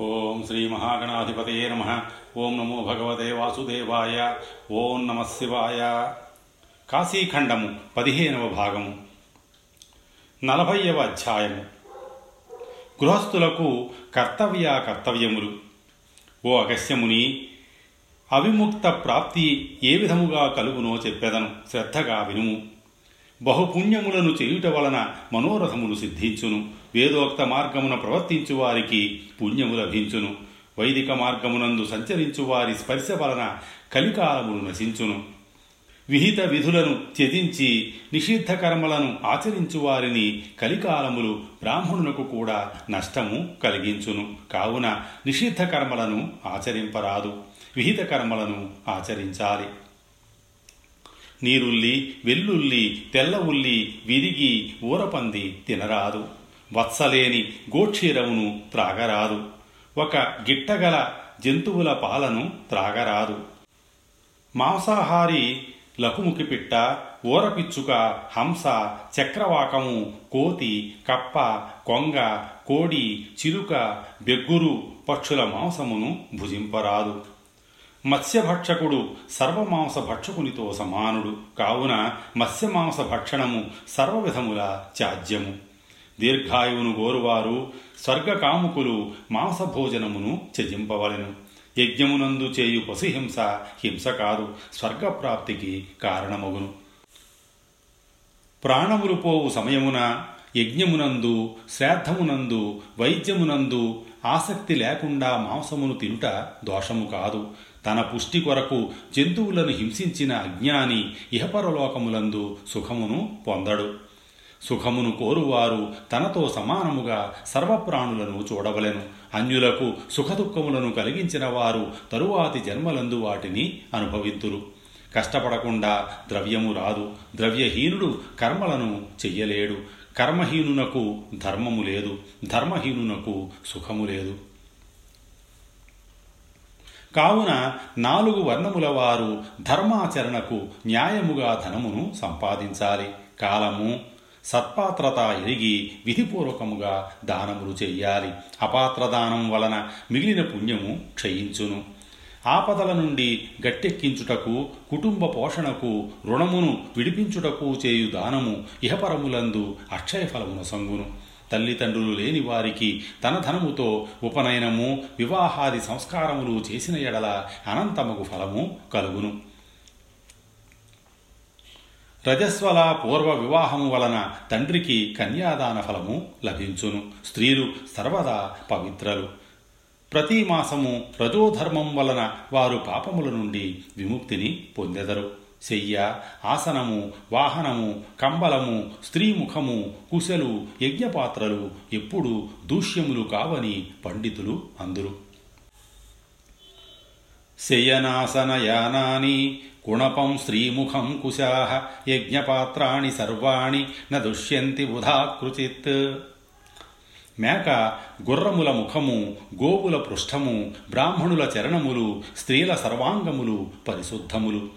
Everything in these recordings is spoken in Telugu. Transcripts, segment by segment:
ఓం శ్రీ మహాగణాధిపతయే నమ. ఓం నమో భగవతే వాసుదేవాయ. ఓం నమ శివాయ. కాశీఖండము పదిహేనవ భాగము. నలభైవ అధ్యాయము. గృహస్థులకు కర్తవ్య కర్తవ్యములు ఓ అగస్యముని అవిముక్త ప్రాప్తి ఏ విధముగా కలుగునో చెప్పెదను శ్రద్ధగా వినుము. బహుపుణ్యములను చేయుట వలన మనోరథములు సిద్ధించును. వేదోక్త మార్గమున ప్రవర్తించు వారికి పుణ్యము లభించును. వైదిక మార్గమునందు సంచరించు వారి స్పర్శ వలన కలికాలములు నశించును. విహిత విధులను త్యజించి నిషిద్ధ కర్మలను ఆచరించు వారిని కలికాలములు బ్రాహ్మణునకు కూడా నష్టము కలిగించును. కావున నిషిద్ధ కర్మలను ఆచరింపరాదు. విహిత కర్మలను ఆచరించాలి. నీరుల్లి వెల్లుల్లి తెల్ల ఉల్లి విరిగి ఊరపంది తినరాదు. వత్సలేని గోక్షీరమును త్రాగరాదు. ఒక గిట్టగల జంతువుల పాలను త్రాగరాదు. మాంసాహారి లకుముకి పిట్ట ఊరపిచ్చుక హంస చక్రవాకము కోతి కప్ప కొంగ కోడి చిలుక బెగ్గురు పక్షుల మాంసమును భుజింపరాదు. మత్స్యభక్షకుడు సర్వమాంస భక్షకునితో సమానుడు. కావున మత్స్యమాంస భక్షణము సర్వవిధముల త్యాజ్యము. దీర్ఘాయువును గోరువారు స్వర్గకాముకులు మాంసభోజనమును త్యజింపవలెను యజ్ఞమునందు చేయు పశుహింస హింస కాదు స్వర్గప్రాప్తికి కారణమగును. ప్రాణములు పోవు సమయమున యజ్ఞమునందు శ్రాద్ధమునందు వైద్యమునందు ఆసక్తి లేకుండా మాంసమును తినుట దోషము కాదు. తన పుష్టి కొరకు జంతువులను హింసించిన అజ్ఞాని ఇహపరలోకములందు సుఖమును పొందడు. సుఖమును కోరువారు తనతో సమానముగా సర్వప్రాణులను చూడవలెను. అన్యులకు సుఖదుఖములను కలిగించిన వారు తరువాతి జన్మలందు వాటిని అనుభవింతురు. కష్టపడకుండా ద్రవ్యము రాదు. ద్రవ్యహీనుడు కర్మలను చెయ్యలేడు. కర్మహీనునకు ధర్మము లేదు. ధర్మహీనునకు సుఖము లేదు. కావున నాలుగు వర్ణముల వారు ధర్మాచరణకు న్యాయముగా ధనమును సంపాదించాలి. కాలము సత్పాత్రత ఎరిగి విధిపూర్వకముగా దానములు చెయ్యాలి అపాత్రదానం వలన మిగిలిన పుణ్యము క్షయించును. ఆపదల నుండి గట్టెక్కించుటకు కుటుంబ పోషణకు రుణమును విడిపించుటకు చేయు దానము ఇహపరములందు అక్షయ ఫలమున సంగును. తల్లిదండ్రులు లేని వారికి తన ధనముతో ఉపనయనము వివాహాది సంస్కారములు చేసిన ఎడల అనంతముకు ఫలము కలుగును. రజస్వల పూర్వ వివాహము వలన తండ్రికి కన్యాదాన ఫలము లభించును. స్త్రీలు సర్వదా పవిత్రలు. ప్రతి మాసము రజోధర్మం వలన వారు పాపముల నుండి విముక్తిని పొందెదరు. శయ్య ఆసనము వాహనము కంబలము స్త్రీముఖము కుశలు యజ్ఞపాత్రలు ఎప్పుడు దూష్యములు కావని పండితులు అందురు. శయనాసనయానాని గుణపం శ్రీముఖం కుశా యజ్ఞపాత్రాణి సర్వాణి న దుష్యంతి బుధాకృచిత్ మేక గుర్రముల ముఖము గోవుల పృష్ఠము బ్రాహ్మణుల చరణములు స్త్రీల సర్వాంగములు పరిశుద్ధములు.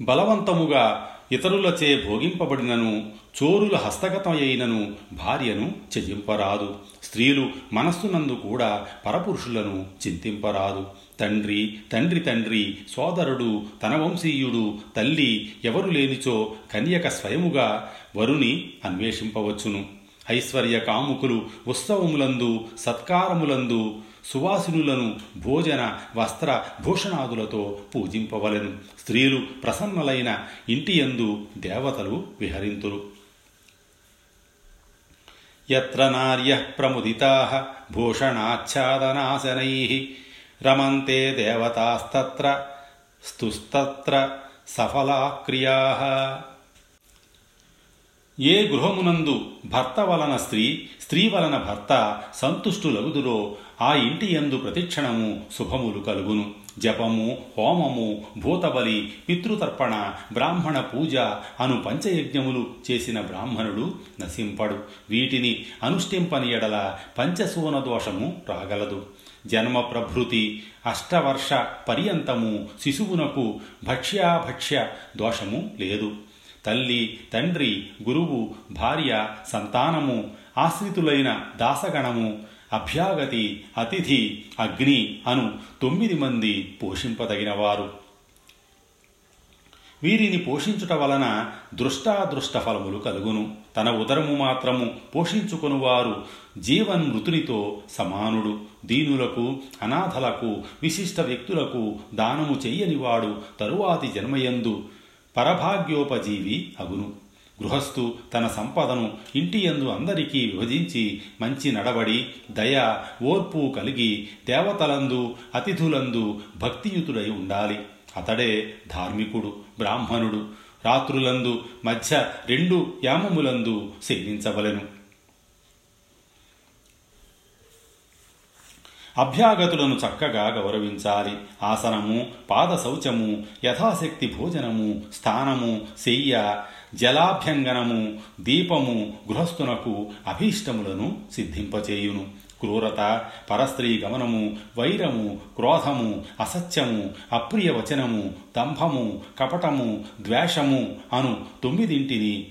బలవంతముగా ఇతరులచే భోగింపబడినను చోరుల హస్తగతమైనను భార్యను చెయ్యింపరాదు. స్త్రీలు మనస్సునందు కూడా పరపురుషులను చింతింపరాదు. తండ్రి తండ్రి తండ్రి సోదరుడు తన వంశీయుడు తల్లి ఎవరు లేనిచో కన్యక స్వయముగా వరుని అన్వేషింపవచ్చును. ఐశ్వర్య కాముకులు ఉత్సవములందు సత్కారములందు సువాసినులను భోజన వస్త్ర భూషణాదులతో పూజింపవలెను. స్త్రీలు ప్రసన్నలైన ఇంటి యందు దేవతలు విహరింతురు. ఎత్ర నార్య ప్రముదితా భూషణాచ్ఛాదనాశనై రమంతే దేవతాస్తత్ర స్తుస్తత్ర సఫలా క్రియా ఏ గృహమునందు భర్త వలన స్త్రీ స్త్రీ వలన భర్త సంతుష్టులగుదురో ఆ ఇంటి యందు ప్రతిక్షణము శుభములు కలుగును. జపము హోమము భూతబలి పితృతర్పణ బ్రాహ్మణ పూజ అను పంచయజ్ఞములు చేసిన బ్రాహ్మణుడు నశింపడు. వీటిని అనుష్ఠింపని ఎడల పంచసూన దోషము రాగలదు. జన్మ ప్రభృతి అష్టవర్ష పర్యంతము శిశువునకు భక్ష్యాభక్ష్య దోషము లేదు. తల్లి తండ్రి గురువు భార్య సంతానము ఆశ్రితులైన దాసగణము అభ్యాగతి అతిథి అగ్ని అను తొమ్మిది మంది పోషింపదగినవారు. వీరిని పోషించుట వలన దృష్టాదృష్ట ఫలములు కలుగును. తన ఉదరము మాత్రము పోషించుకొనువారు జీవన్ మృతునితో సమానుడు. దీనులకు అనాథలకు విశిష్ట వ్యక్తులకు దానము చెయ్యనివాడు తరువాతి జన్మయందు పరభాగ్యోపజీవి అగును. గృహస్థు తన సంపదను ఇంటి యందు అందరికీ విభజించి మంచి నడబడి దయ ఓర్పు కలిగి దేవతలందు అతిథులందు భక్తియుతుడై ఉండాలి. అతడే ధార్మికుడు బ్రాహ్మణుడు. రాత్రులందు మధ్య రెండు యామములందు సేవించవలెను. అభ్యాగతులను చక్కగా గౌరవించాలి. ఆసనము పాదశౌచము యథాశక్తి భోజనము స్థానము శయ్య జలాభ్యంగనము దీపము గృహస్థునకు అభీష్టములను సిద్ధింపచేయును. క్రూరత పరస్త్రీ గమనము వైరము క్రోధము అసత్యము అప్రియ వచనము దంభము కపటము ద్వేషము అను తొమ్మిదింటిని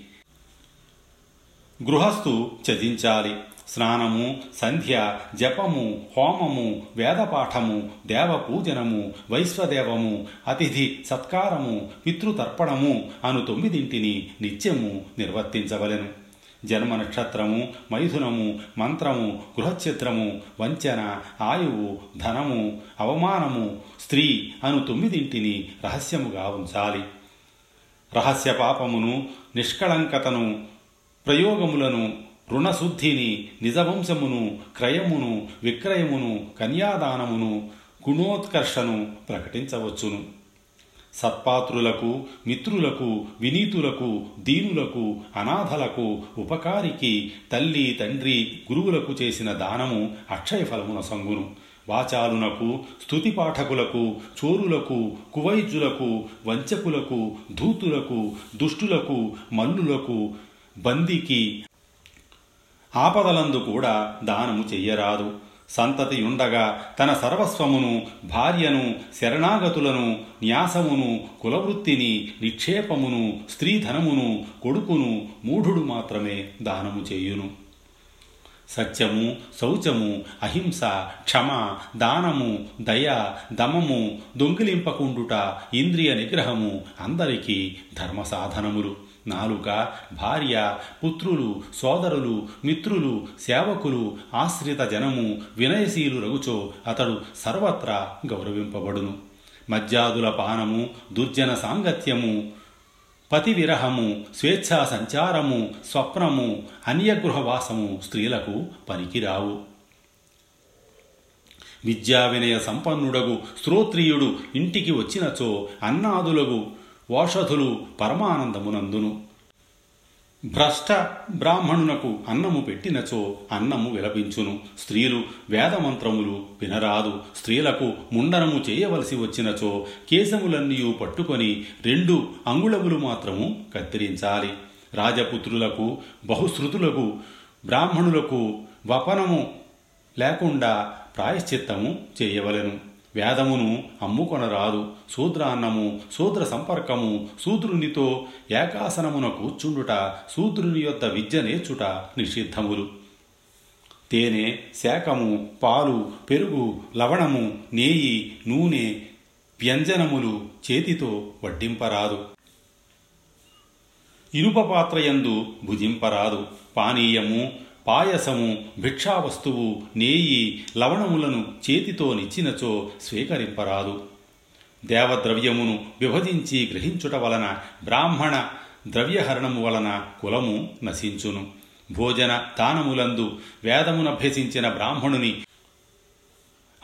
గృహస్థు త్యజించాలి. స్నానము సంధ్య జపము హోమము వేదపాఠము దేవపూజనము వైశ్వదేవము అతిథి సత్కారము పితృతర్పణము అను తొమ్మిదింటిని నిత్యము నిర్వర్తించవలెను. జన్మ నక్షత్రము మైథునము మంత్రము గృహచిత్రము వంచన ఆయువు ధనము అవమానము స్త్రీ అను తొమ్మిదింటిని రహస్యముగా ఉంచాలి. రహస్య పాపమును నిష్కళంకతను ప్రయోగములను రుణశుద్ధిని నిజవంశమును క్రయమును విక్రయమును కన్యాదానమును గుణోత్కర్షను ప్రకటించవచ్చును. సత్పాత్రులకు మిత్రులకు వినీతులకు దీనులకు అనాథలకు ఉపకారికి తల్లి తండ్రి గురువులకు చేసిన దానము అక్షయ ఫలమున సంగును. వాచాలునకు స్తుతి పాఠకులకు చోరులకు కువైద్యులకు వంచకులకు ధూతులకు దుష్టులకు మల్లులకు బందికి ఆపదలందు కూడా దానము చెయ్యరాదు. సంతతియుండగా తన సర్వస్వమును భార్యను శరణాగతులను న్యాసమును కులవృత్తిని నిక్షేపమును స్త్రీధనమును కొడుకును మూఢుడు మాత్రమే దానము చేయును. సత్యము శౌచము అహింస క్షమ దానము దయ దమము దొంగిలింపకుండుట ఇంద్రియ నిగ్రహము అందరికీ ధర్మ సాధనములు నాలుక భార్య పుత్రులు సోదరులు మిత్రులు సేవకులు ఆశ్రిత జనము వినయశీలు రగుచో అతడు సర్వత్రా గౌరవింపబడును. మద్యాదుల పానము దుర్జన సాంగత్యము పతి విరహము స్వేచ్ఛా సంచారము స్వప్నము అన్యగృహవాసము స్త్రీలకు పనికిరావు. విద్యా వినయ సంపన్నుడగు శ్రోత్రియుడు ఇంటికి వచ్చినచో అన్నాదులగు ఓషధులు పరమానందమునందును. భ్రష్ట బ్రాహ్మణునకు అన్నము పెట్టినచో అన్నము విలపించును. స్త్రీలు వేదమంత్రములు వినరాదు. స్త్రీలకు ముండనము చేయవలసి వచ్చినచో కేశములన్నీయు పట్టుకొని రెండు అంగుళములు మాత్రము కత్తిరించాలి. రాజపుత్రులకు బహుశ్రుతులకు బ్రాహ్మణులకు వపనము లేకుండా ప్రాయశ్చిత్తము చేయవలెను. వేదమును అమ్ముకొనరాదు. శూద్రాన్నము శూద్ర సంపర్కము శూద్రునితో ఏకాసనమున కూర్చుండుట శూద్రుని యొక్క విద్య నేర్చుట నిషిద్ధములు. తేనె శాకము పాలు పెరుగు లవణము నేయి నూనె వ్యంజనములు చేతితో వడ్డింపరాదు. ఇనుప పాత్రయందు భుజింపరాదు. పానీయము పాయసము భిక్షావస్తువు నేయి లవణములను చేతితో నిచ్చినచో స్వీకరింపరాదు. దేవద్రవ్యమును విభజించి గ్రహించుట వలన బ్రాహ్మణ ద్రవ్యహరణము వలన కులము నశించును. భోజన దానములందు వేదమునభ్యసించిన బ్రాహ్మణుని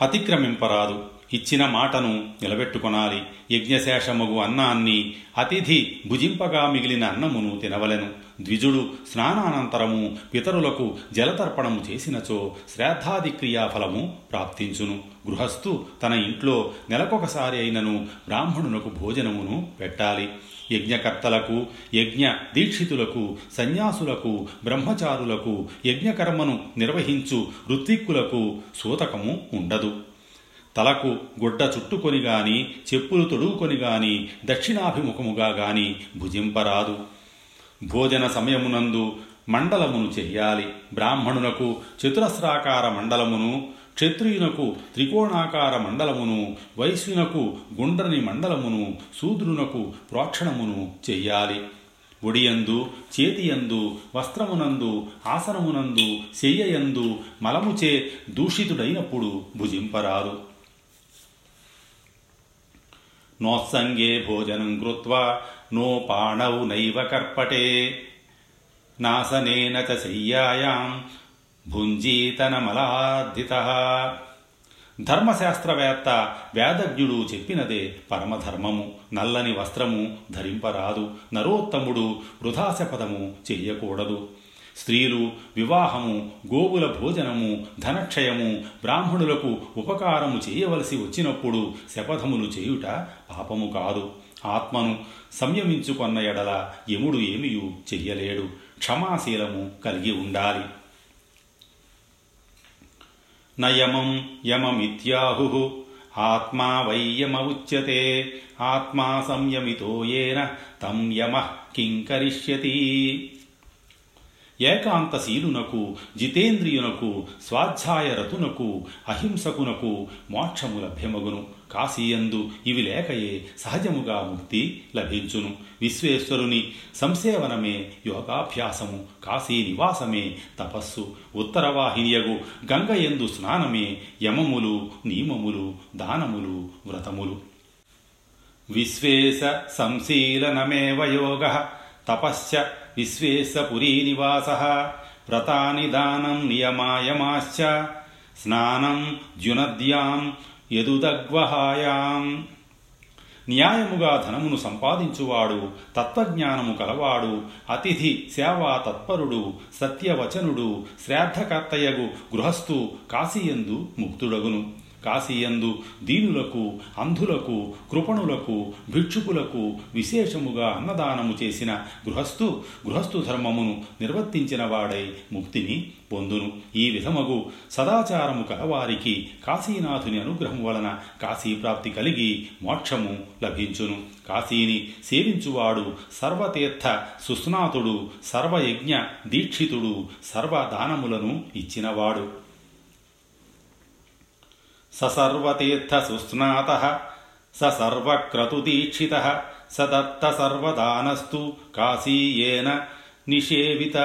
అతిక్రమింపరాదు. ఇచ్చిన మాటను నిలబెట్టుకొనాలి. యజ్ఞశేషమగు అన్నాన్ని అతిథి భుజింపగా మిగిలిన అన్నమును తినవలెను. ద్విజుడు స్నానానంతరము పితరులకు జలతర్పణము చేసినచో శ్రాద్ధాది క్రియాఫలము ప్రాప్తించును. గృహస్థు తన ఇంట్లో నెలకొకసారి అయినను బ్రాహ్మణునకు భోజనమును పెట్టాలి. యజ్ఞకర్తలకు యజ్ఞ దీక్షితులకు సన్యాసులకు బ్రహ్మచారులకు యజ్ఞకర్మను నిర్వహించు ఋత్విక్కులకు సూతకము ఉండదు. తలకు గుడ్డ చుట్టుకొని గాని చెప్పులు తొడుగుకొని గాని దక్షిణాభిముఖముగా గాని భుజింపరాదు. భోజన సమయమునందు మండలమును చెయ్యాలి. బ్రాహ్మణునకు చతురస్రాకార మండలమును క్షత్రియునకు త్రికోణాకార మండలమును వైశ్యునకు గుండ్రని మండలమును శూద్రునకు ప్రోక్షణమును చెయ్యాలి. ఒడియందు చేతియందు వస్త్రమునందు ఆసనమునందు శయ్యయందు మలముచే దూషితుడైనప్పుడు భుజింపరాదు. నోత్సంగే భోజనం కృత్వా నో పాణౌ నైవ కర్పటే. నాశనేన చ శయ్యాయాం ధర్మశాస్త్రవేత్త వేదజ్ఞుడు చెప్పినదే పరమధర్మము నల్లని వస్త్రము ధరింపరాదు నరోత్తముడు వృధాశపదము చెయ్యకూడదు స్త్రీలు వివాహము గోవుల భోజనము ధనక్షయము బ్రాహ్మణులకు ఉపకారము చేయవలసి వచ్చినప్పుడు శపథములు చేయుట పాపము కాదు. ఆత్మను సంయమించుకొన్న ఎడల యముడు ఏమియు చెయ్యలేడు. క్షమాశీలము కలిగి ఉండాలి. నయమం యమమిత్యాహు. ఆత్మా వైయమ ఉచ్యతే. ఆత్మా సంయమితో ఏన తం యమ కింకరిష్యతి. ఏకాంతశీలునకు జితేంద్రియునకు స్వాధ్యాయరతునకు అహింసకునకు మోక్షము లభ్యమగును. కాశీయందు ఇవి లేకయే సహజముగా ముక్తి లభించును. విశ్వేశ్వరుని సంసేవనమే యోగాభ్యాసము. కాశీ నివాసమే తపస్సు. ఉత్తరవాహినియగు గంగయందు స్నానమే యమములు నియమములు దానములు వ్రతములు. విశ్వేశ సంశీలనమేవ యోగ? తపశ్చ విశ్వేశపురీనివాస. నివాస దానం నియమాయమాశ్చ. స్నానం జునద్యాం యదుదగ్వహాయాం. న్యాయముగా ధనమును సంపాదించువాడు తత్వజ్ఞానము కలవాడు అతిథి సేవా తత్పరుడు సత్యవచనుడు శ్రాద్ధకర్తయగు గృహస్థు కాశీయందు ముక్తుడగును. కాశీయందు దీనులకు అంధులకు కృపణులకు భిక్షుకులకు విశేషముగా అన్నదానము చేసిన గృహస్థు గృహస్థు ధర్మమును నిర్వర్తించిన వాడై ముక్తిని పొందును. ఈ విధమగు సదాచారము కలవారికి కాశీనాథుని అనుగ్రహం వలన కాశీప్రాప్తి కలిగి మోక్షము లభించును. కాశీని సేవించువాడు సర్వతీర్థ సుస్నాతుడు సర్వయజ్ఞ దీక్షితుడు సర్వదానములను ఇచ్చినవాడు. సర్వతీర్థ సుస్నాత స సర్వక్రతుదీక్షిత స దత్త కాశీయేన నిషేవిత.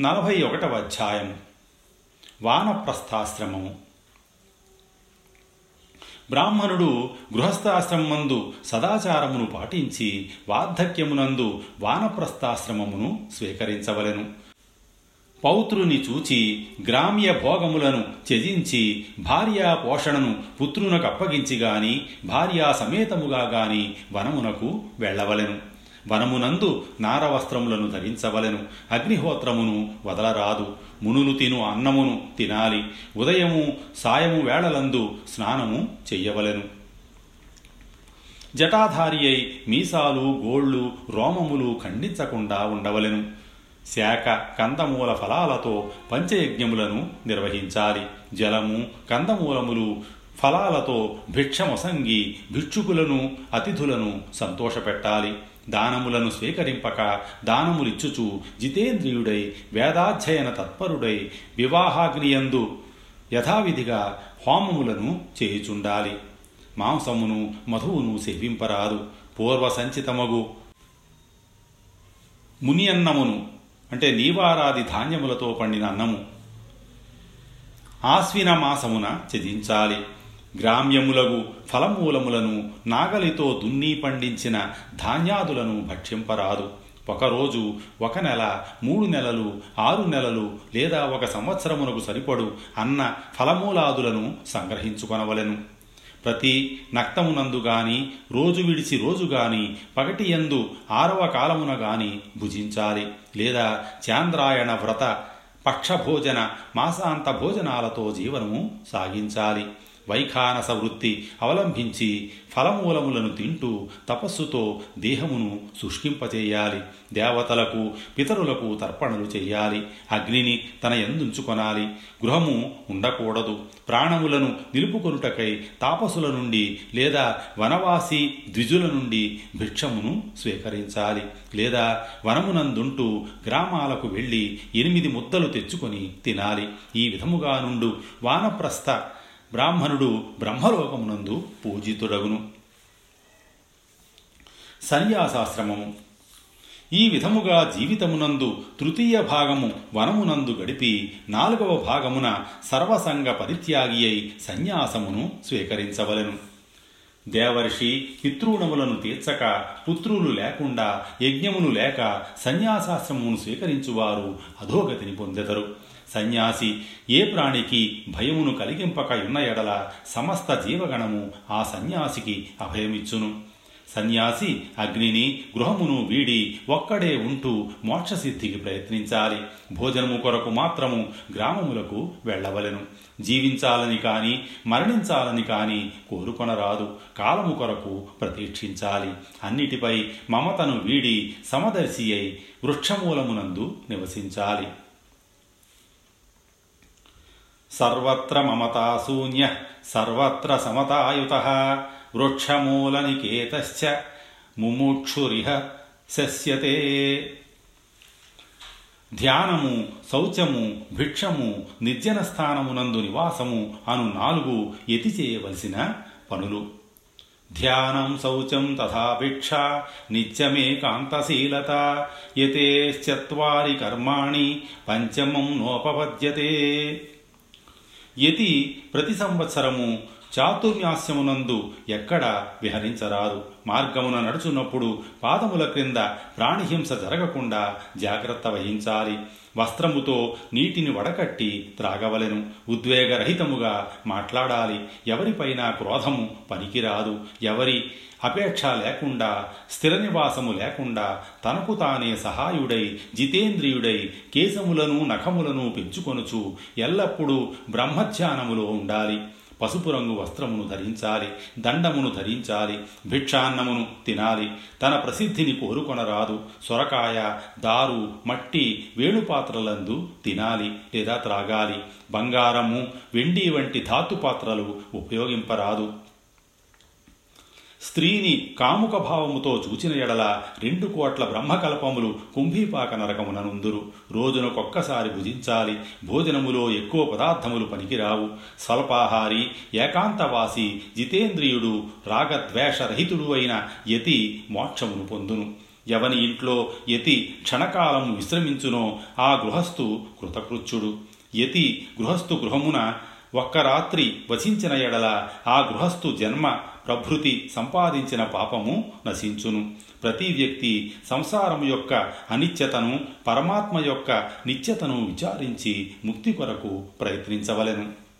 నలభై ఒకటవ అధ్యాయం. వానప్రస్థాశ్రమము. బ్రాహ్మణుడు గృహస్థాశ్రమమందు సదాచారమును పాటించి వార్ధక్యమునందు వానప్రస్థాశ్రమమును స్వీకరించవలెను. పౌత్రుని చూచి గ్రామ్య భోగములను త్యజించి భార్యా పోషణను పుత్రునకు అప్పగించి గాని భార్యా సమేతముగా గాని వనమునకు వెళ్ళవలెను. వనమునందు నారవస్త్రములను ధరించవలెను. అగ్నిహోత్రమును వదలరాదు. మునులు తిను అన్నమును తినాలి. ఉదయము సాయము వేళలందు స్నానము చెయ్యవలెను. జటాధారి అయి మీసాలు గోళ్ళు రోమములు ఖండించకుండా ఉండవలెను. శాఖ కందమూల ఫలాలతో పంచయజ్ఞములను నిర్వహించాలి. జలము కందమూలములు ఫలాలతో భిక్షమసంగి భిక్షుకులను అతిథులను సంతోషపెట్టాలి. దానములను స్వీకరింపక దానములిచ్చుచు జితేంద్రియుడై వేదాధ్యయన తత్పరుడై వివాహాగ్నియందు యథావిధిగా హోమములను చేయుచుండాలి. మాంసమును మధువును సేవింపరాదు. పూర్వ సంచితమగు అంటే నీవారాది ధాన్యములతో పండిన అన్నము. ఆశ్విన మాసమున త్యజించాలి. గ్రామ్యములగు ఫలమూలములను నాగలితో దున్ని పండించిన ధాన్యాదులను భక్ష్యంపరాదు. ఒకరోజు ఒక నెల మూడు నెలలు ఆరు నెలలు లేదా ఒక సంవత్సరమునకు సరిపడు అన్న ఫలమూలాదులను సంగ్రహించుకొనవలెను. ప్రతి నక్తమునందు గాని రోజు విడిచి రోజు గాని పగటి ఎందు ఆరవ కాలమున గాని భుజించాలి. లేదా చాంద్రాయణ వ్రత పక్షభోజన మాసాంత భోజనాలతో జీవనము సాగించాలి. వైఖానస వృత్తి అవలంబించి ఫలమూలములను తింటూ తపస్సుతో దేహమును శుష్కింపచేయాలి. దేవతలకు పితరులకు తర్పణలు చేయాలి. అగ్నిని తన ఎందుంచుకొనాలి. గృహము ఉండకూడదు. ప్రాణములను నిలుపుకొనుటకై తాపసుల నుండి లేదా వనవాసి ద్విజుల నుండి భిక్షమును స్వీకరించాలి. లేదా వనమునందుంటూ గ్రామాలకు వెళ్ళి ఎనిమిది ముద్దలు తెచ్చుకొని తినాలి. ఈ విధముగా నుండు వానప్రస్థ బ్రాహ్మణుడు బ్రహ్మలోకమునందు పూజితుడగును. సన్యాసాశ్రమము. ఈ విధముగా జీవితమునందు తృతీయ భాగము వనమునందు గడిపి నాలుగవ భాగమున సర్వసంగ పరిత్యాగి అయి సన్యాసమును స్వీకరించవలెను. దేవర్షి పితృణములను తీర్చక పుత్రులు లేకుండా యజ్ఞమును లేక సన్యాసాశ్రమమును స్వీకరించువారు అధోగతిని పొందెదరు. సన్యాసి ఏ ప్రాణికి భయమును కలిగింపక ఉన్న ఎడల సమస్త జీవగణము ఆ సన్యాసికి అభయమిచ్చును. సన్యాసి అగ్నిని గృహమును వీడి ఒక్కడే ఉంటూ మోక్షసిద్ధికి ప్రయత్నించాలి. భోజనము కొరకు మాత్రము గ్రామములకు వెళ్ళవలెను. జీవించాలని కాని మరణించాలని కాని కోరుకొనరాదు. కాలము కొరకు ప్రతీక్షించాలి. అన్నిటిపై మమతను వీడి సమదర్శి అయి వృక్షమూలమునందు నివసించాలి. సర్వత్ర మమతాశూన్య సర్వత్ర సమతాయుత వృక్షమూలనికేతశ్చ ముముక్షురిహ శస్యతే. ధ్యానము శౌచము భిక్షము నిర్జన స్థానమునందు నివాసము అను నాలుగు ఎతి చేయవలసిన పనులు. ధ్యానం శౌచం తథా భిక్ష నిత్యమేకాంతశీలత యతేశ్చత్వారి కర్మాణి పంచమం నోపపద్యతే. యతి ప్రతి సంవత్సరము చాతుర్మాస్యమునందు ఎక్కడ విహరించరాదు. మార్గమున నడుచున్నప్పుడు పాదముల క్రింద ప్రాణిహింస జరగకుండా జాగ్రత్త వహించాలి. వస్త్రముతో నీటిని వడకట్టి త్రాగవలెను. ఉద్వేగరహితముగా మాట్లాడాలి. ఎవరిపైన క్రోధము పనికిరాదు. ఎవరి అపేక్ష లేకుండా స్థిర నివాసము లేకుండా తనకు తానే సహాయుడై జితేంద్రియుడై కేశములను నఖములను పెంచుకొనుచు ఎల్లప్పుడూ బ్రహ్మధ్యానములో ఉండాలి. పసుపు రంగు వస్త్రమును ధరించాలి దండమును ధరించాలి భిక్షాన్నమును తినాలి. తన ప్రసిద్ధిని కోరుకొనరాదు. సొరకాయ దారు మట్టి వేణుపాత్రలందు తినాలి లేదా త్రాగాలి. బంగారము వెండి వంటి ధాతు పాత్రలు ఉపయోగింపరాదు. స్త్రీని కాముక భావముతో చూచిన ఎడల రెండు కోట్ల బ్రహ్మకల్పములు కుంభీపాక నరకముననుందురు. రోజునకొక్కసారి భుజించాలి. భోజనములో ఎక్కువ పదార్థములు పనికిరావు. స్వల్పాహారి ఏకాంతవాసి జితేంద్రియుడు రాగద్వేషరహితుడు అయిన యతి మోక్షమును పొందును. ఎవని ఇంట్లో యతి క్షణకాలం విశ్రమించునో ఆ గృహస్థు కృతకృత్యుడు. యతి గృహస్థు గృహమున ఒక్క రాత్రి వసించిన ఎడల ఆ గృహస్థు జన్మ ప్రభృతి సంపాదించిన పాపము నశించును. ప్రతి వ్యక్తి సంసారం యొక్క అనిత్యతను పరమాత్మ యొక్క నిత్యతను విచారించి ముక్తి కొరకు ప్రయత్నించవలెను.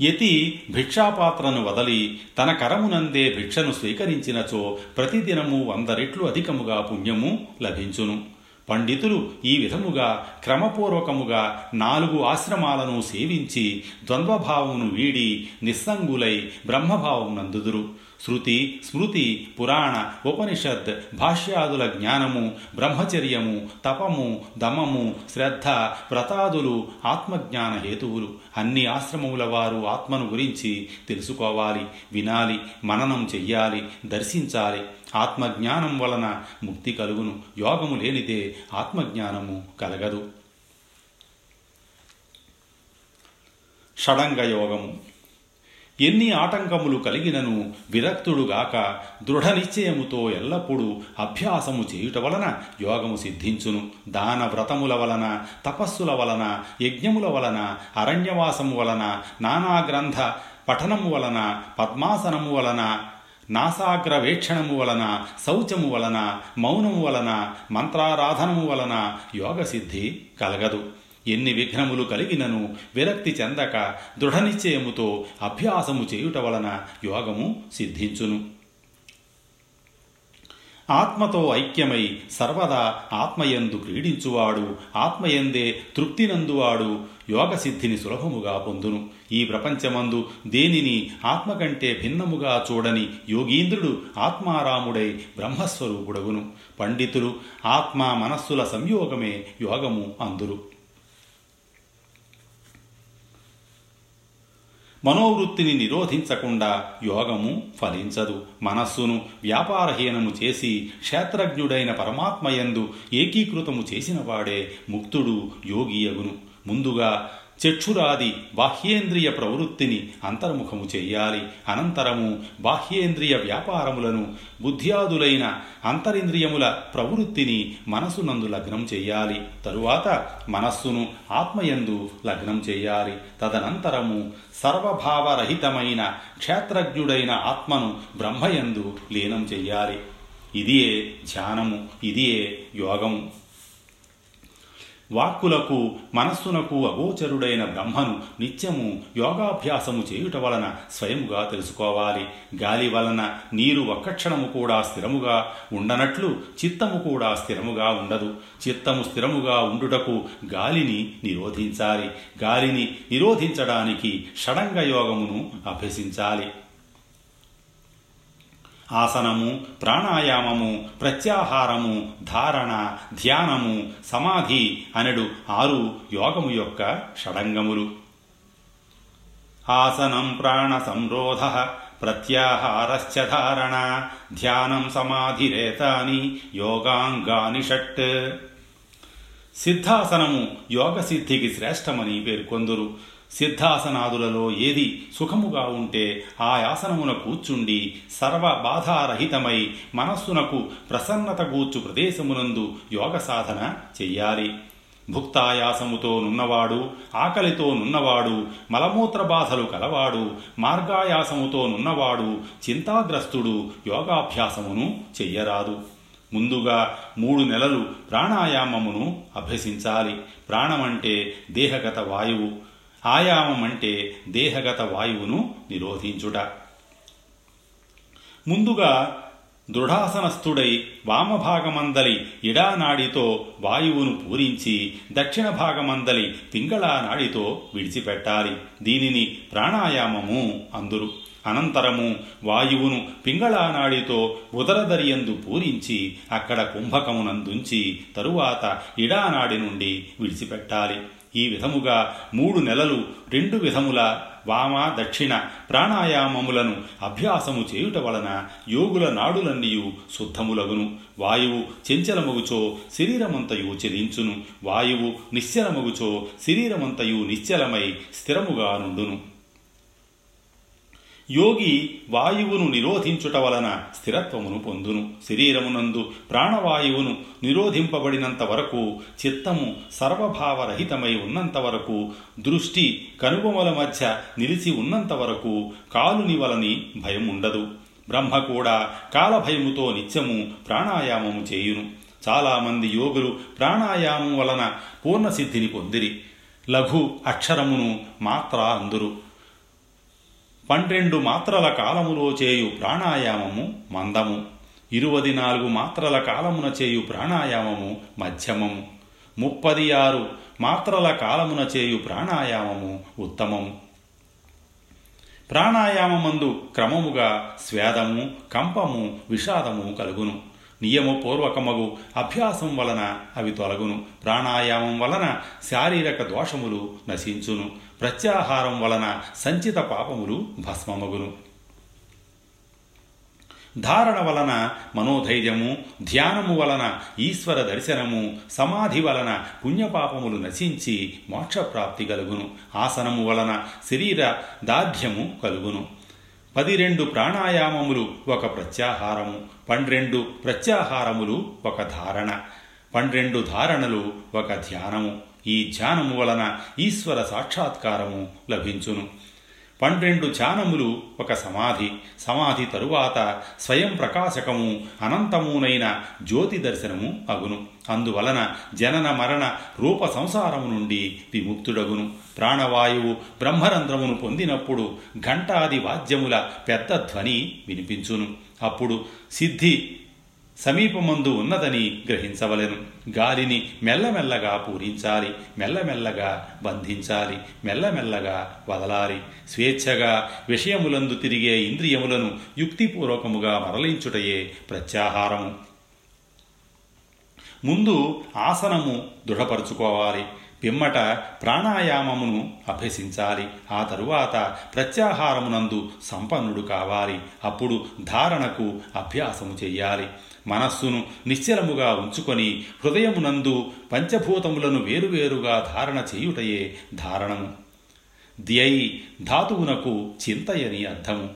యతి భిక్షాపాత్రను వదలి తన కరమునందే భిక్షను స్వీకరించినచో ప్రతిదినము వంద రెట్లు అధికముగా పుణ్యము లభించును. పండితులు ఈ విధముగా క్రమపూర్వకముగా నాలుగు ఆశ్రమాలను సేవించి ద్వంద్వభావమును వీడి నిస్సంగులై బ్రహ్మభావం నందుదురు శృతి స్మృతి పురాణ ఉపనిషద్ భాష్యాదుల జ్ఞానము బ్రహ్మచర్యము తపము దమము శ్రద్ధ వ్రతాదులు ఆత్మజ్ఞాన హేతువులు అన్ని ఆశ్రమముల వారు ఆత్మను గురించి తెలుసుకోవాలి వినాలి మననం చెయ్యాలి దర్శించాలి. ఆత్మజ్ఞానం వలన ముక్తి కలుగును యోగము లేనిదే ఆత్మజ్ఞానము కలగదు షడంగ యోగము ఎన్ని ఆటంకములు కలిగినను విరక్తుడుగాక దృఢ నిశ్చయముతో ఎల్లప్పుడూ అభ్యాసము చేయుట వలన యోగము సిద్ధించును. దాన వ్రతముల వలన తపస్సుల వలన యజ్ఞముల వలన అరణ్యవాసము వలన నానా గ్రంథ పఠనము వలన పద్మాసనము వలన నాసాగ్రవేక్షణము వలన శౌచము వలన మౌనము వలన మంత్రారాధనము వలన యోగసిద్ధి కలగదు. ఎన్ని విఘ్నములు కలిగినను విరక్తి చెందక దృఢనిశ్చయముతో అభ్యాసము చేయుట వలన యోగము సిద్ధించును. ఆత్మతో ఐక్యమై సర్వదా ఆత్మయందు క్రీడించువాడు ఆత్మయందే తృప్తినందువాడు యోగ సిద్ధిని సులభముగా పొందును. ఈ ప్రపంచమందు దేనిని ఆత్మ కంటే భిన్నముగా చూడని యోగీంద్రుడు ఆత్మారాముడై బ్రహ్మస్వరూపుడవును పండితులు ఆత్మ మనస్సుల సంయోగమే యోగము అందురు. మనోవృత్తిని నిరోధించకుండా యోగము ఫలించదు. మనస్సును వ్యాపారహీనము చేసి క్షేత్రజ్ఞుడైన పరమాత్మయందు ఏకీకృతము చేసినవాడే ముక్తుడు యోగియగును. ముందుగా చక్షురాది బాహ్యేంద్రియ ప్రవృత్తిని అంతర్ముఖము చేయాలి. అనంతరము బాహ్యేంద్రియ వ్యాపారములను బుద్ధ్యాదులైన అంతరింద్రియముల ప్రవృత్తిని మనసునందు లగ్నం చేయాలి. తరువాత మనస్సును ఆత్మయందు లగ్నం చేయాలి. తదనంతరము సర్వభావరహితమైన క్షేత్రజ్ఞుడైన ఆత్మను బ్రహ్మయందు లీనం చెయ్యాలి ఇదియే ధ్యానము ఇదియే యోగము. వాక్కులకు మనస్సునకు అగోచరుడైన బ్రహ్మను నిత్యము యోగాభ్యాసము చేయుట వలన స్వయముగా తెలుసుకోవాలి. గాలి వలన నీరు ఒక్క క్షణము కూడా స్థిరముగా ఉండనట్లు చిత్తము కూడా స్థిరముగా ఉండదు. చిత్తము స్థిరముగా ఉండుటకు గాలిని నిరోధించాలి. గాలిని నిరోధించడానికి షడంగ యోగమును అభ్యసించాలి. ఆసనము ప్రాణాయామము ప్రత్యాహారము ధారణ ధ్యానము సమాధి అనడు ఆరు యోగము యొక్క షడంగములు. ఆసనం ప్రాణ సంరోధ ప్రత్యాహారశ్చ ధారణ ధ్యానం సమాధిరేతాని యోగాంగాని షట్. సిద్ధాసనము యోగ సిద్ధికి శ్రేష్టమని పేర్కొందురు. సిద్ధాసనాదులలో ఏది సుఖముగా ఉంటే ఆ ఆసనమున కూర్చుండి సర్వ బాధారహితమై మనస్సునకు ప్రసన్నత గూర్చు ప్రదేశమునందు యోగ సాధన చెయ్యాలి. భుక్తాయాసముతో నున్నవాడు ఆకలితో నున్నవాడు మలమూత్ర బాధలు కలవాడు మార్గాయాసముతో నున్నవాడు చింతాగ్రస్తుడు యోగాభ్యాసమును చెయ్యరాదు. ముందుగా మూడు నెలలు ప్రాణాయామమును అభ్యసించాలి. ప్రాణమంటే దేహగత వాయువు. ఆయామం అంటే దేహగత వాయువును నిరోధించుట. ముందుగా దృఢాసనస్థుడై వామభాగమందలి ఇడానాడితో వాయువును పూరించి దక్షిణ భాగమందలి పింగళానాడితో విడిచిపెట్టాలి. దీనిని ప్రాణాయామము అందురు. అనంతరము వాయువును పింగళానాడితో ఉదరదరియందు పూరించి అక్కడ కుంభకమునందుంచి తరువాత ఇడానాడి నుండి విడిచిపెట్టాలి. ఈ విధముగా మూడు నెలలు రెండు విధముల వామ దక్షిణ ప్రాణాయామములను అభ్యాసము చేయుట వలన యోగుల నాడులన్నీయు శుద్ధములగును. వాయువు చెంచలమగుచో శరీరమంతయు చెలించును. వాయువు నిశ్చలమగుచో శరీరమంతయు నిశ్చలమై స్థిరముగా నుండును. యోగి వాయువును నిరోధించుట వలన స్థిరత్వమును పొందును. శరీరమునందు ప్రాణవాయువును నిరోధింపబడినంత వరకు చిత్తము సర్వభావరహితమై ఉన్నంత వరకు దృష్టి కనుబొమల మధ్య నిలిచి ఉన్నంత వరకు కాలుని వలని భయం ఉండదు బ్రహ్మ కూడా కాలభయముతో నిత్యము ప్రాణాయామము చేయును. చాలామంది యోగులు ప్రాణాయామం వలన పూర్ణసిద్ధిని పొందిరి. లఘు అక్షరమును మాత్ర అందురు. పన్నెండు మాత్రల కాలములో చేయు ప్రాణాయామము మందము. ఇరువది నాలుగు మాత్రల కాలమున చేయు ప్రాణాయామము మధ్యమము ముప్పది ఆరు మాత్రల కాలమున చేయు ప్రాణాయామము ఉత్తమము ప్రాణాయామమందు క్రమముగా స్వేదము కంపము విషాదము కలుగును. నియమపూర్వకమగు అభ్యాసం వలన అవి తొలగును. ప్రాణాయామం వలన శారీరక దోషములు నశించును. ప్రత్యాహారం వలన సంచిత పాపములు భస్మమగును. ధారణ వలన మనోధైర్యము ధ్యానము వలన ఈశ్వర దర్శనము సమాధి వలన పుణ్యపాపములు నశించి మోక్షప్రాప్తి కలుగును. ఆసనము వలన శరీర దార్ఢ్యము కలుగును. పది రెండు ప్రాణాయామములు ఒక ప్రత్యాహారము. పన్నెండు ప్రత్యాహారములు ఒక ధారణ. పన్నెండు ధారణలు ఒక ధ్యానము. ఈ ధ్యానము వలన ఈశ్వర సాక్షాత్కారము లభించును. పన్నెండు ధ్యానములు ఒక సమాధి. సమాధి తరువాత స్వయం ప్రకాశకము అనంతమునైన జ్యోతి దర్శనము అగును. అందువలన జనన మరణ రూప సంసారము నుండి విముక్తుడగును. ప్రాణవాయువు బ్రహ్మరంధ్రమును పొందినప్పుడు ఘంటాది వాద్యముల పెద్ద ధ్వని వినిపించును. అప్పుడు సిద్ధి సమీపమందు ఉన్నదని గ్రహించవలెను. గాలిని మెల్లమెల్లగా పూరించాలి మెల్లమెల్లగా బంధించాలి మెల్లమెల్లగా వదలాలి. స్వేచ్ఛగా విషయములందు తిరిగే ఇంద్రియములను యుక్తిపూర్వకముగా మరలించుటయే ప్రత్యాహారము. ముందు ఆసనము దృఢపరుచుకోవాలి. పిమ్మట ప్రాణాయామమును అభ్యసించాలి. ఆ తరువాత ప్రత్యాహారమునందు సంపన్నుడు కావాలి. అప్పుడు ధారణకు అభ్యాసము చెయ్యాలి. మనస్సును నిశ్చలముగా ఉంచుకొని హృదయమునందు పంచభూతములను వేరువేరుగా ధారణ చేయుటయే ధారణము. ద్యై ధాతువునకు చింతయని అర్థము.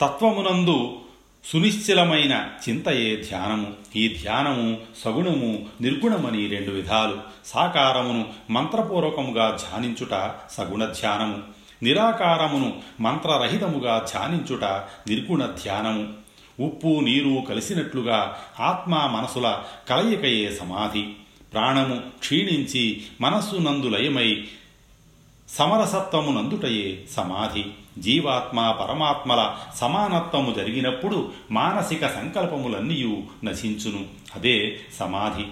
తత్వమునందు సునిశ్చలమైన చింతయే ధ్యానము. ఈ ధ్యానము సగుణము నిర్గుణమని రెండు విధాలు. సాకారమును మంత్రపూర్వకముగా ధ్యానించుట సగుణ ధ్యానము. నిరాకారమును మంత్రరహితముగా ధ్యానించుట నిర్గుణ ధ్యానము. ఉప్పు నీరు కలిసినట్లుగా ఆత్మ మనసుల కలయికయే సమాధి. ప్రాణము క్షీణించి మనస్సు నందు లయమై సమరసత్వము నందుటయే సమాధి. జీవాత్మ పరమాత్మల సమానత్వము జరిగినప్పుడు మానసిక సంకల్పములన్నీయు నశించును. అదే సమాధి.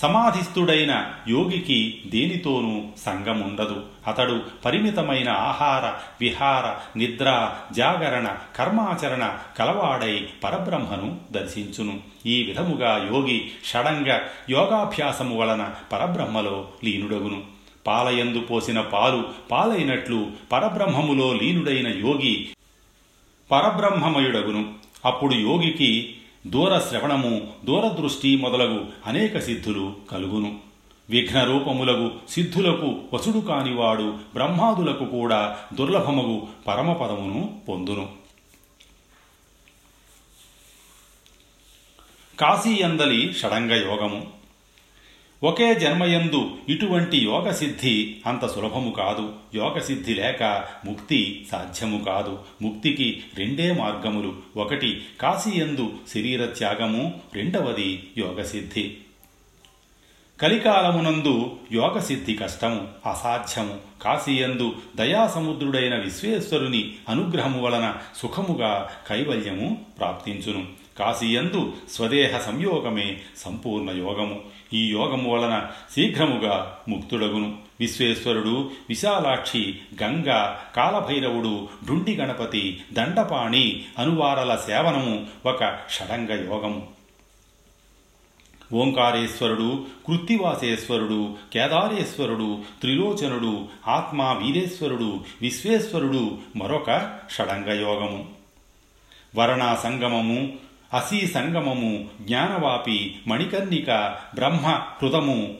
సమాధిస్థుడైన యోగికి దేనితోనూ సంగముండదు. అతడు పరిమితమైన ఆహార విహార నిద్ర జాగరణ కర్మాచరణ కలవాడై పరబ్రహ్మను దర్శించును. ఈ విధముగా యోగి షడంగ యోగాభ్యాసము వలన పరబ్రహ్మలో లీనుడగును. పాలయందు పోసిన పాలు పాలైనట్లు పరబ్రహ్మములో లీనుడైన యోగి పరబ్రహ్మమయుడగును. అప్పుడు యోగికి దూర శ్రవణము దూరదృష్టి మొదలగు అనేక సిద్ధులు కలుగును. విఘ్న రూపములగు సిద్ధులకు వసుడు కానివాడు బ్రహ్మాదులకు కూడా దుర్లభమగు పరమపదమును పొందును. కాశీయందలి షడంగ యోగము ఒకే జన్మయందు ఇటువంటి యోగ సిద్ధి అంత సులభము కాదు. యోగ సిద్ధి లేక ముక్తి సాధ్యము కాదు. ముక్తికి రెండే మార్గములు. ఒకటి కాశీయందు శరీర త్యాగము రెండవది యోగ సిద్ధి కలికాలమునందు యోగ సిద్ధి కష్టము అసాధ్యము. కాశీయందు దయాసముద్రుడైన విశ్వేశ్వరుని అనుగ్రహము వలన సుఖముగా కైవల్యము ప్రాప్తించును. కాశీయందు స్వదేహ సంయోగమే సంపూర్ణ యోగము. ఈ యోగము వలన శీఘ్రముగా ముక్తుడగును. విశ్వేశ్వరుడు విశాలాక్షి గంగ కాలభైరవుడు ఢుండి గణపతి దండపాణి అనువారల సేవనము ఒక షడంగ యోగము. ఓంకారేశ్వరుడు కృత్తివాసేశ్వరుడు కేదారేశ్వరుడు త్రిలోచనుడు ఆత్మా వీరేశ్వరుడు విశ్వేశ్వరుడు మరొక షడంగయోగము వరణా సంగమము అసీ సంగమము జ్ఞానవాపి మణికర్ణిక బ్రహ్మ హృదము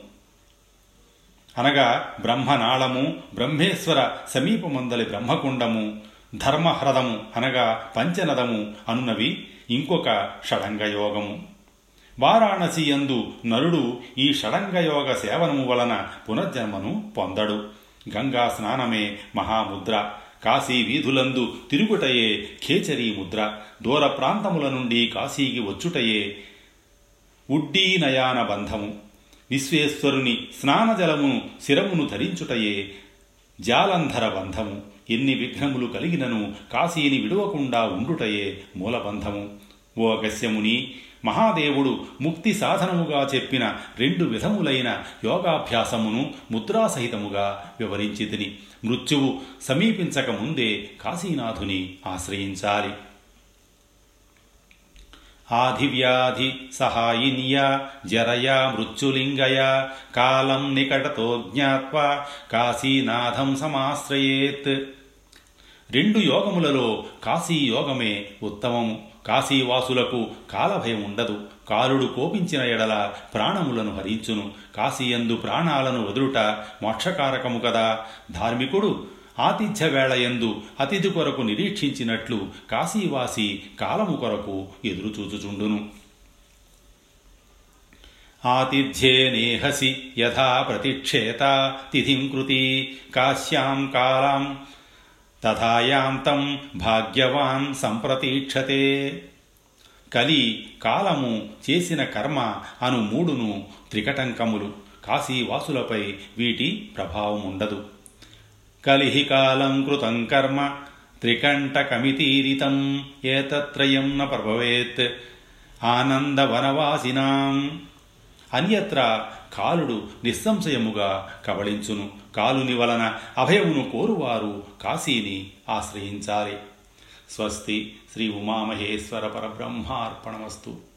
అనగా బ్రహ్మనాళము బ్రహ్మేశ్వర సమీపమందలి బ్రహ్మకుండము ధర్మహ్రదము అనగా పంచనదము అనున్నవి ఇంకొక షడంగయోగము. వారాణసి యందు నరుడు ఈ షడంగయోగ సేవనము వలన పునర్జన్మను పొందడు. గంగా స్నానమే మహాముద్ర. కాశీ వీధులందు తిరుగుటయే ఖేచరీ ముద్ర. దూర ప్రాంతముల నుండి కాశీకి వచ్చుటయే ఉడ్డీ నయాన బంధము. విశ్వేశ్వరుని స్నానజలమును శిరమును ధరించుటయే జాలంధర బంధము. ఎన్ని విఘ్నములు కలిగినను కాశీని విడవకుండా ఉండుటయే మూలబంధము. ఓ అగస్యముని మహాదేవుడు ముక్తి సాధనముగా చెప్పిన రెండు విధములైన యోగాభ్యాసమును ముద్రాసహితముగా వివరించి తిని మృత్యువు సమీపించక ముందే కాశీనాథుని ఆశ్రయించాలి. ఆధివ్యాధి సహాయిన్యా జరయా మృత్యులింగయా కాలం నికటతో జ్ఞాత్వా కాశీనాథం సమాశ్రయేత్. రెండు యోగములలో కాశీయోగమే ఉత్తమము. కాశీవాసులకు కాలభయం ఉండదు. కాలుడు కోపించిన ఎడల ప్రాణములను హరించును. కాశీయందు ప్రాణాలను వదులుట మోక్షకారకము కదా. ధార్మికుడు ఆతిథ్య వేళయందు అతిథి కొరకు నిరీక్షించినట్లు కాశీవాసి కాలము కొరకు ఎదురుచూచుచుండును. ఆతిథ్యే నేహసి యథా ప్రతిక్షేత తిథిం కృతి. కాశ్యాం కాలాం తథాయాంతం భాగ్యవాన్ సంప్రతీక్షతే. కలి కాలము చేసిన కర్మ అను మూడును త్రికటంకములు కాశీవాసులపై వీటి ప్రభావం ఉండదు కలిహి కాలం కృతం కర్మ త్రికంఠకమితీరితం ఏతత్రయం న ప్రభవేత్ ఆనందవనవాసినాం అన్యత్ర కాలుడు నిస్సంశయముగా కబళించును కాలుని వలన అభయమును కోరువారు కాశీని ఆశ్రయించాలి. స్వస్తి శ్రీ ఉమామహేశ్వర పరబ్రహ్మార్పణమస్తు.